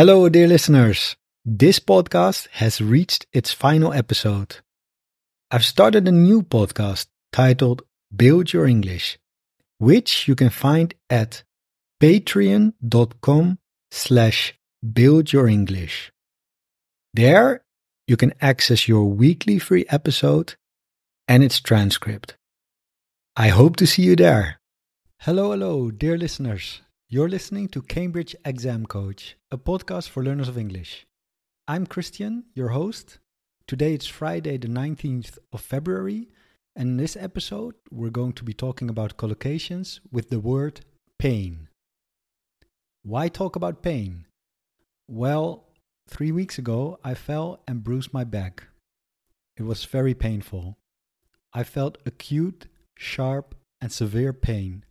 Hello, dear listeners. This podcast has reached its final episode. I've started a new podcast titled Build Your English, which you can find at patreon.com slash build your English. There, you can access your weekly free episode and its transcript. I hope to see you there. Hello, hello, dear listeners. You're listening to Cambridge Exam Coach, a podcast for learners of English. I'm Christian, your host. Today it's Friday, the 19th of February, and in this episode, we're going to be talking about collocations with the word pain. Why talk about pain? Well, three weeks ago, I fell and bruised my back. It was very painful. I felt acute, sharp, and severe pain.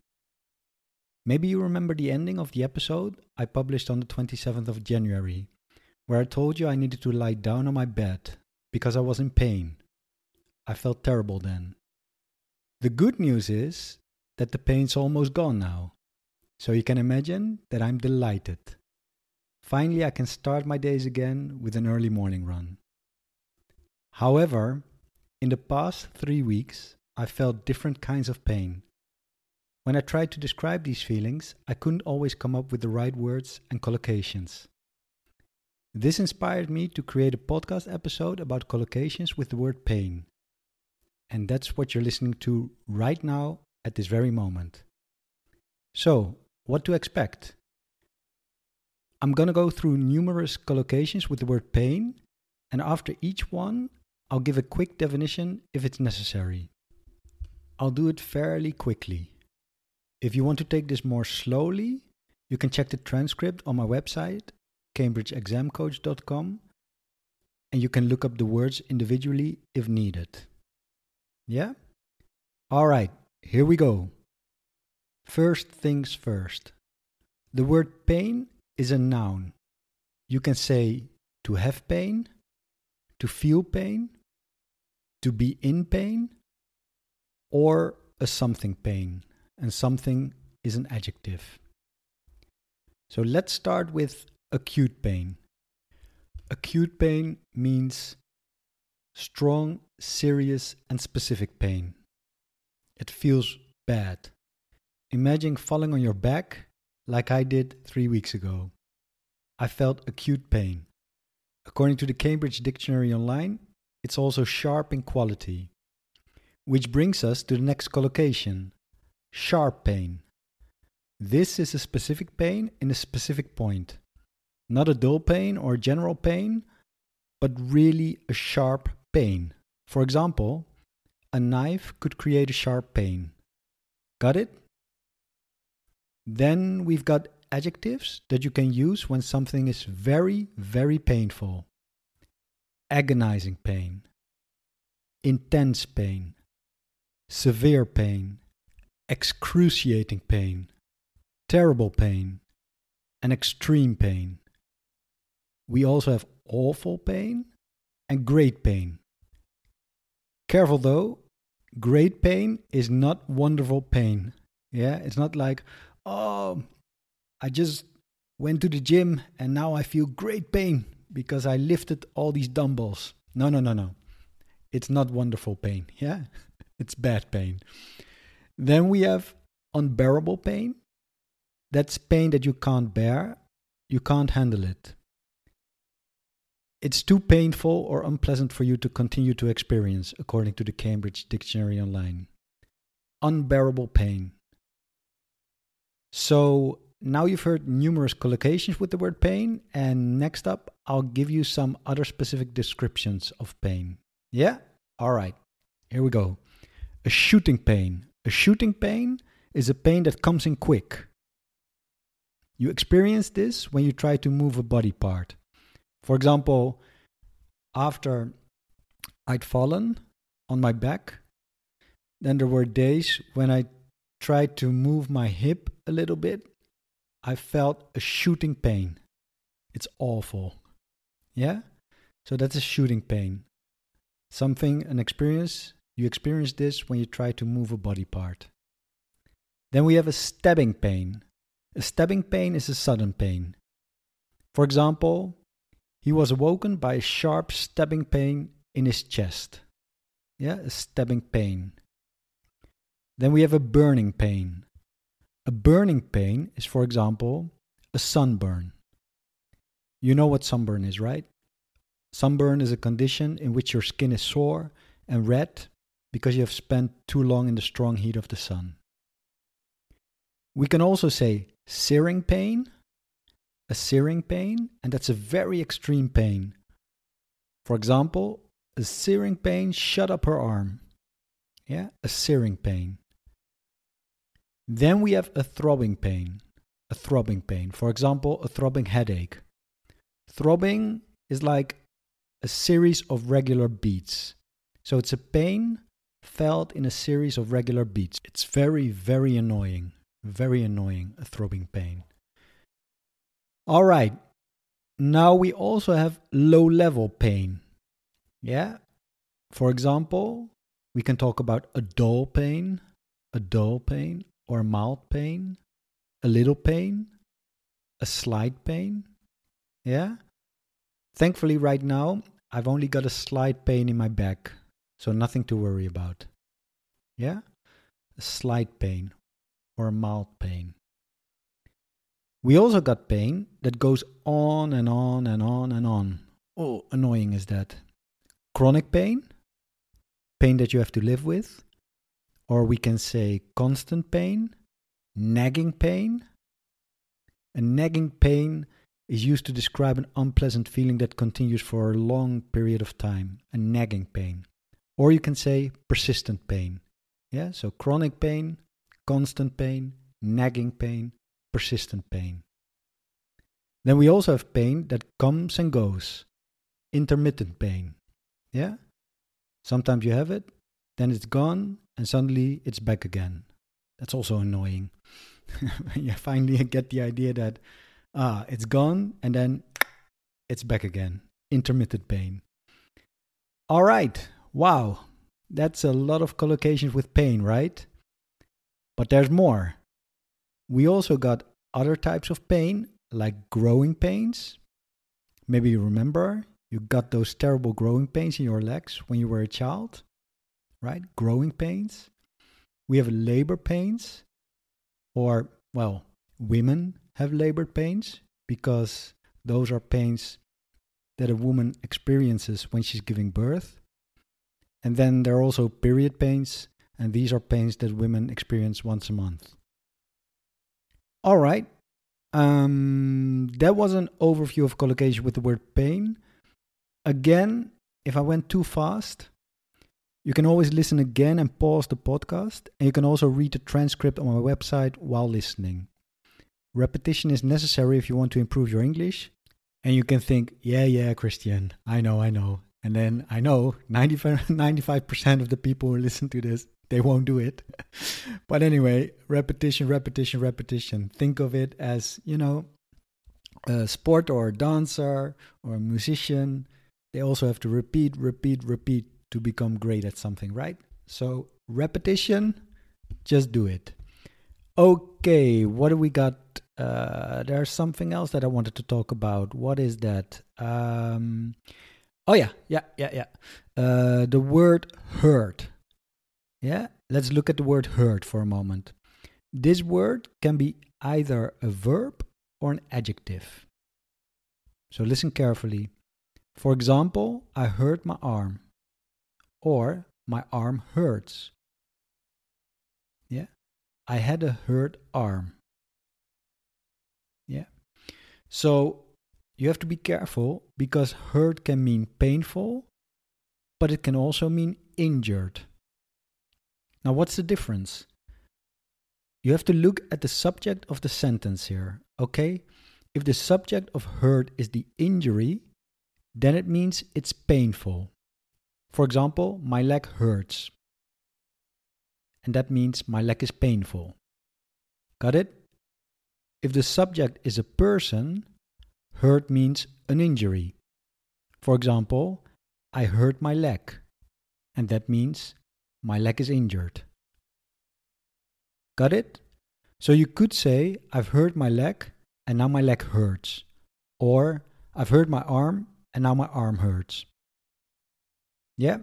Maybe you remember the ending of the episode I published on the 27th of January, where I told you I needed to lie down on my bed because I was in pain. I felt terrible then. The good news is that the pain's almost gone now, so you can imagine that I'm delighted. Finally, I can start my days again with an early morning run. However, in the past three weeks, I felt different kinds of pain when I tried to describe these feelings, I couldn't always come up with the right words and collocations. This inspired me to create a podcast episode about collocations with the word pain. And that's what you're listening to right now at this very moment. So, what to expect? I'm going to go through numerous collocations with the word pain, and after each one, I'll give a quick definition if it's necessary. I'll do it fairly quickly. If you want to take this more slowly, you can check the transcript on my website, cambridgeexamcoach.com, and you can look up the words individually if needed. Yeah? All right, here we go. First things first. The word pain is a noun. You can say to have pain, to feel pain, to be in pain, or a something pain and something is an adjective. So let's start with acute pain. Acute pain means strong, serious, and specific pain. It feels bad. Imagine falling on your back like I did three weeks ago. I felt acute pain. According to the Cambridge Dictionary Online, it's also sharp in quality. Which brings us to the next collocation Sharp pain. This is a specific pain in a specific point. Not a dull pain or general pain, but really a sharp pain. For example, a knife could create a sharp pain. Got it? Then we've got adjectives that you can use when something is very, very painful. Agonizing pain, intense pain, severe pain, excruciating pain, terrible pain, and extreme pain. We also have awful pain and great pain. Careful though, great pain is not wonderful pain. Yeah, it's not like, oh, I just went to the gym and now I feel great pain because I lifted all these dumbbells. No, no, no, no. It's not wonderful pain. Yeah, it's bad pain. Then we have unbearable pain. That's pain that you can't bear, you can't handle it. It's too painful or unpleasant for you to continue to experience, according to the Cambridge Dictionary Online. Unbearable pain. So now you've heard numerous collocations with the word pain, and next up, I'll give you some other specific descriptions of pain. Yeah? All right, here we go. A shooting pain, a shooting pain is a pain that comes in quick. You experience this when you try to move a body part. For example, after I'd fallen on my back, then there were days when I tried to move my hip a little bit. I felt a shooting pain. It's awful. Yeah? So that's a shooting pain. Something, an experience you experience this when you try to move a body part. Then we have a stabbing pain. A stabbing pain is a sudden pain. For example, he was awoken by a sharp stabbing pain in his chest. Yeah, a stabbing pain. Then we have a burning pain. A burning pain is, for example, a sunburn. You know what sunburn is, right? Sunburn is a condition in which your skin is sore and red because you have spent too long in the strong heat of the sun. We can also say searing pain, a searing pain, and that's a very extreme pain. For example, a searing pain shut up her arm. Yeah, a searing pain. Then we have a throbbing pain. A throbbing pain. For example, a throbbing headache. Throbbing is like a series of regular beats. So it's a pain felt in a series of regular beats. It's very, very annoying. Very annoying, a throbbing pain. All right. Now we also have low level pain. Yeah. For example, we can talk about a dull pain, a dull pain, or a mild pain, a little pain, a slight pain. Yeah. Thankfully, right now, I've only got a slight pain in my back, so nothing to worry about. Yeah? A slight pain or a mild pain. We also got pain that goes on and on and on and on. Oh, annoying is that. Chronic pain, pain that you have to live with, or we can say constant pain, nagging pain. A nagging pain is used to describe an unpleasant feeling that continues for a long period of time, a nagging pain. Or you can say persistent pain. Yeah, so chronic pain, constant pain, nagging pain, persistent pain. Then we also have pain that comes and goes, intermittent pain. Yeah? Sometimes you have it, then it's gone, and suddenly it's back again. That's also annoying. you finally get the idea that, ah, it's gone, and then it's back again. Intermittent pain. All right. Wow. That's a lot of collocations with pain, right? But there's more. We also got other types of pain, like growing pains. Maybe you remember you got those terrible growing pains in your legs when you were a child, right? Growing pains. We have labor pains, or, well, women have labor pains because those are pains that a woman experiences when she's giving birth. And then there are also period pains, and these are pains that women experience once a month. All right. Um, that was an overview of collocation with the word pain. Again, if I went too fast, you can always listen again and pause the podcast, and you can also read the transcript on my website while listening. Repetition is necessary if you want to improve your English. And you can think, yeah, yeah, Christian, I know, I know. And then I know 95, 95% of the people who listen to this, they won't do it. but anyway, repetition, repetition, repetition. Think of it as, you know, a sport or a dancer or a musician. They also have to repeat, repeat, repeat to become great at something, right? So, repetition, just do it. Okay, what do we got? Uh, there's something else that I wanted to talk about. What is that? Um, Oh yeah, yeah, yeah, yeah. Uh, the word hurt. Yeah, let's look at the word hurt for a moment. This word can be either a verb or an adjective. So listen carefully. For example, I hurt my arm, or my arm hurts. Yeah, I had a hurt arm. Yeah. So you have to be careful because hurt can mean painful, but it can also mean injured. Now, what's the difference? You have to look at the subject of the sentence here, okay? If the subject of hurt is the injury, then it means it's painful. For example, my leg hurts. And that means my leg is painful. Got it? If the subject is a person, Hurt means an injury. For example, I hurt my leg, and that means my leg is injured. Got it? So you could say, I've hurt my leg, and now my leg hurts. Or I've hurt my arm and now my arm hurts. Yeah.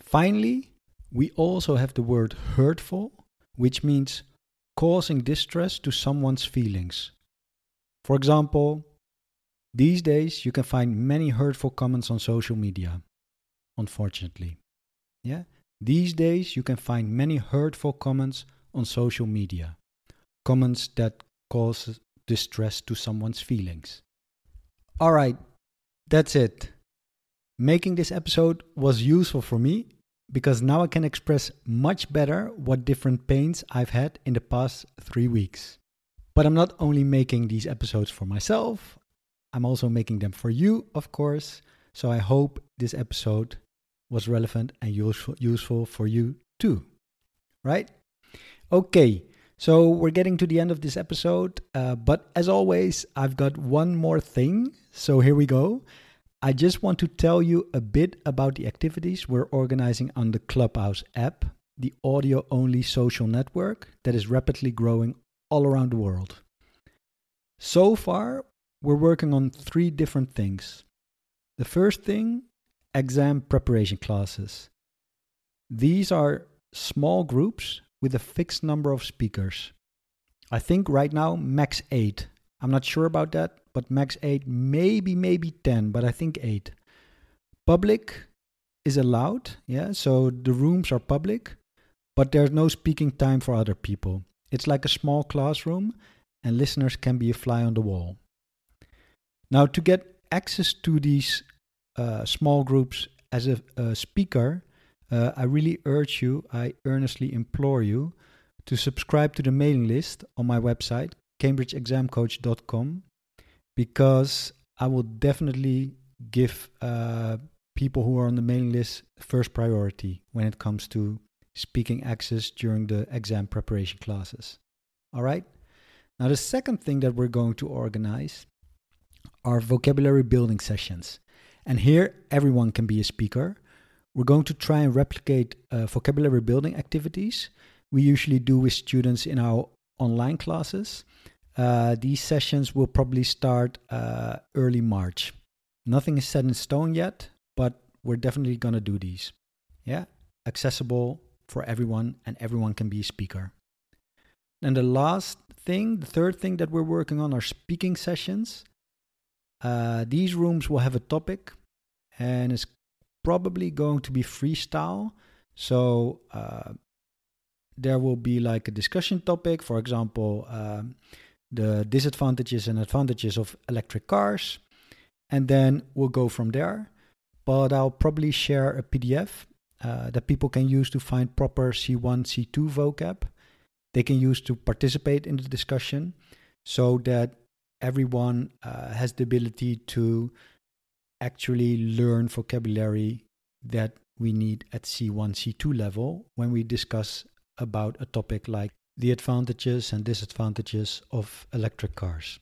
Finally, we also have the word hurtful, which means causing distress to someone's feelings. For example, these days you can find many hurtful comments on social media, unfortunately. Yeah? These days you can find many hurtful comments on social media. Comments that cause distress to someone's feelings. All right, that's it. Making this episode was useful for me because now I can express much better what different pains I've had in the past three weeks. But I'm not only making these episodes for myself, I'm also making them for you, of course. So I hope this episode was relevant and useful, useful for you too. Right? Okay, so we're getting to the end of this episode. Uh, but as always, I've got one more thing. So here we go. I just want to tell you a bit about the activities we're organizing on the Clubhouse app, the audio only social network that is rapidly growing all around the world. So far, we're working on three different things. The first thing exam preparation classes. These are small groups with a fixed number of speakers. I think right now max 8. I'm not sure about that, but max 8, maybe, maybe 10, but I think 8. Public is allowed, yeah, so the rooms are public, but there's no speaking time for other people. It's like a small classroom, and listeners can be a fly on the wall. Now, to get access to these uh, small groups as a, a speaker, uh, I really urge you, I earnestly implore you to subscribe to the mailing list on my website, cambridgeexamcoach.com, because I will definitely give uh, people who are on the mailing list first priority when it comes to speaking access during the exam preparation classes. All right? Now, the second thing that we're going to organize are vocabulary building sessions. And here, everyone can be a speaker. We're going to try and replicate uh, vocabulary building activities we usually do with students in our online classes. Uh, these sessions will probably start uh, early March. Nothing is set in stone yet, but we're definitely going to do these. Yeah, accessible for everyone, and everyone can be a speaker. And the last thing, the third thing that we're working on are speaking sessions. Uh, these rooms will have a topic, and it's probably going to be freestyle. So uh, there will be like a discussion topic, for example, um, the disadvantages and advantages of electric cars, and then we'll go from there. But I'll probably share a PDF uh, that people can use to find proper C1, C2 vocab. They can use to participate in the discussion so that everyone uh, has the ability to actually learn vocabulary that we need at C1, C2 level when we discuss about a topic like the advantages and disadvantages of electric cars.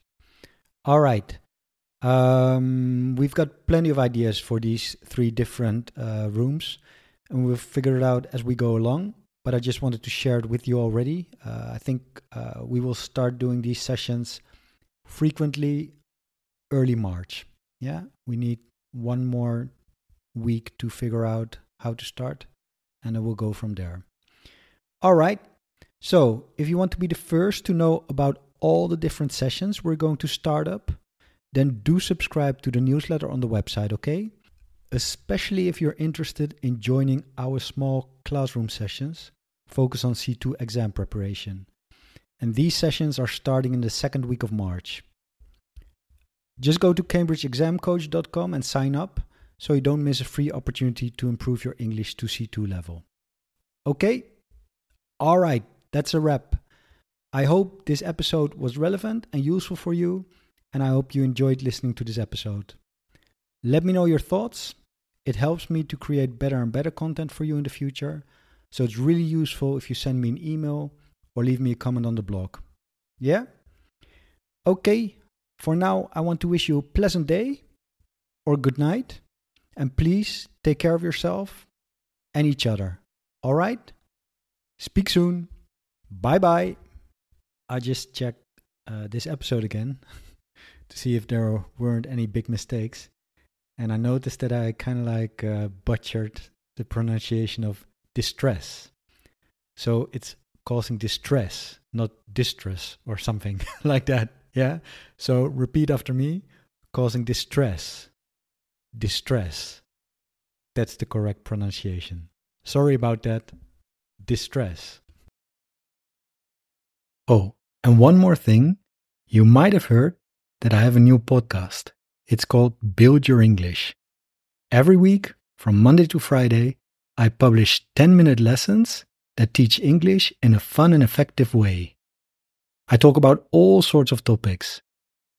All right. Um, we've got plenty of ideas for these three different uh, rooms, and we'll figure it out as we go along. But I just wanted to share it with you already. Uh, I think uh, we will start doing these sessions frequently early March. Yeah, we need one more week to figure out how to start, and then we'll go from there. All right. So, if you want to be the first to know about all the different sessions we're going to start up, then do subscribe to the newsletter on the website, okay? Especially if you're interested in joining our small classroom sessions, focus on C2 exam preparation. And these sessions are starting in the second week of March. Just go to cambridgeexamcoach.com and sign up so you don't miss a free opportunity to improve your English to C2 level. Okay? All right, that's a wrap. I hope this episode was relevant and useful for you, and I hope you enjoyed listening to this episode. Let me know your thoughts. It helps me to create better and better content for you in the future. So it's really useful if you send me an email or leave me a comment on the blog. Yeah? Okay, for now, I want to wish you a pleasant day or good night. And please take care of yourself and each other. All right? Speak soon. Bye bye. I just checked uh, this episode again to see if there weren't any big mistakes. And I noticed that I kind of like uh, butchered the pronunciation of distress. So it's causing distress, not distress or something like that. Yeah. So repeat after me causing distress. Distress. That's the correct pronunciation. Sorry about that. Distress. Oh, and one more thing. You might have heard that I have a new podcast. It's called Build Your English. Every week, from Monday to Friday, I publish 10 minute lessons that teach English in a fun and effective way. I talk about all sorts of topics,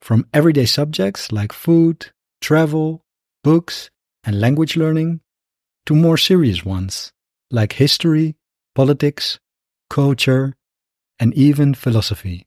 from everyday subjects like food, travel, books, and language learning, to more serious ones like history, politics, culture, and even philosophy.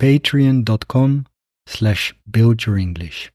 Patreon.com slash build your English.